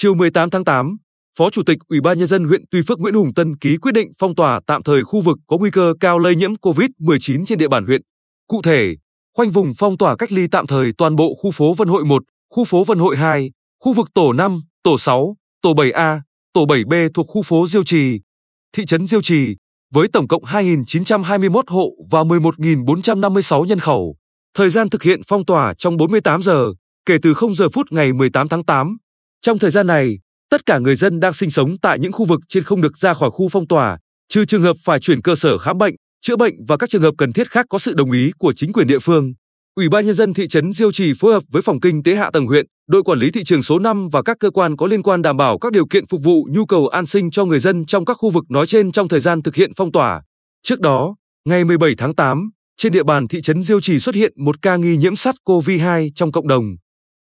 Chiều 18 tháng 8, Phó Chủ tịch Ủy ban nhân dân huyện Tuy Phước Nguyễn Hùng Tân ký quyết định phong tỏa tạm thời khu vực có nguy cơ cao lây nhiễm COVID-19 trên địa bàn huyện. Cụ thể, khoanh vùng phong tỏa cách ly tạm thời toàn bộ khu phố Vân Hội 1, khu phố Vân Hội 2, khu vực tổ 5, tổ 6, tổ 7A, tổ 7B thuộc khu phố Diêu Trì, thị trấn Diêu Trì, với tổng cộng 2.921 hộ và 11.456 nhân khẩu. Thời gian thực hiện phong tỏa trong 48 giờ, kể từ 0 giờ phút ngày 18 tháng 8. Trong thời gian này, tất cả người dân đang sinh sống tại những khu vực trên không được ra khỏi khu phong tỏa, trừ trường hợp phải chuyển cơ sở khám bệnh, chữa bệnh và các trường hợp cần thiết khác có sự đồng ý của chính quyền địa phương. Ủy ban nhân dân thị trấn Diêu Trì phối hợp với phòng kinh tế hạ tầng huyện, đội quản lý thị trường số 5 và các cơ quan có liên quan đảm bảo các điều kiện phục vụ nhu cầu an sinh cho người dân trong các khu vực nói trên trong thời gian thực hiện phong tỏa. Trước đó, ngày 17 tháng 8, trên địa bàn thị trấn Diêu Trì xuất hiện một ca nghi nhiễm SARS-CoV-2 trong cộng đồng.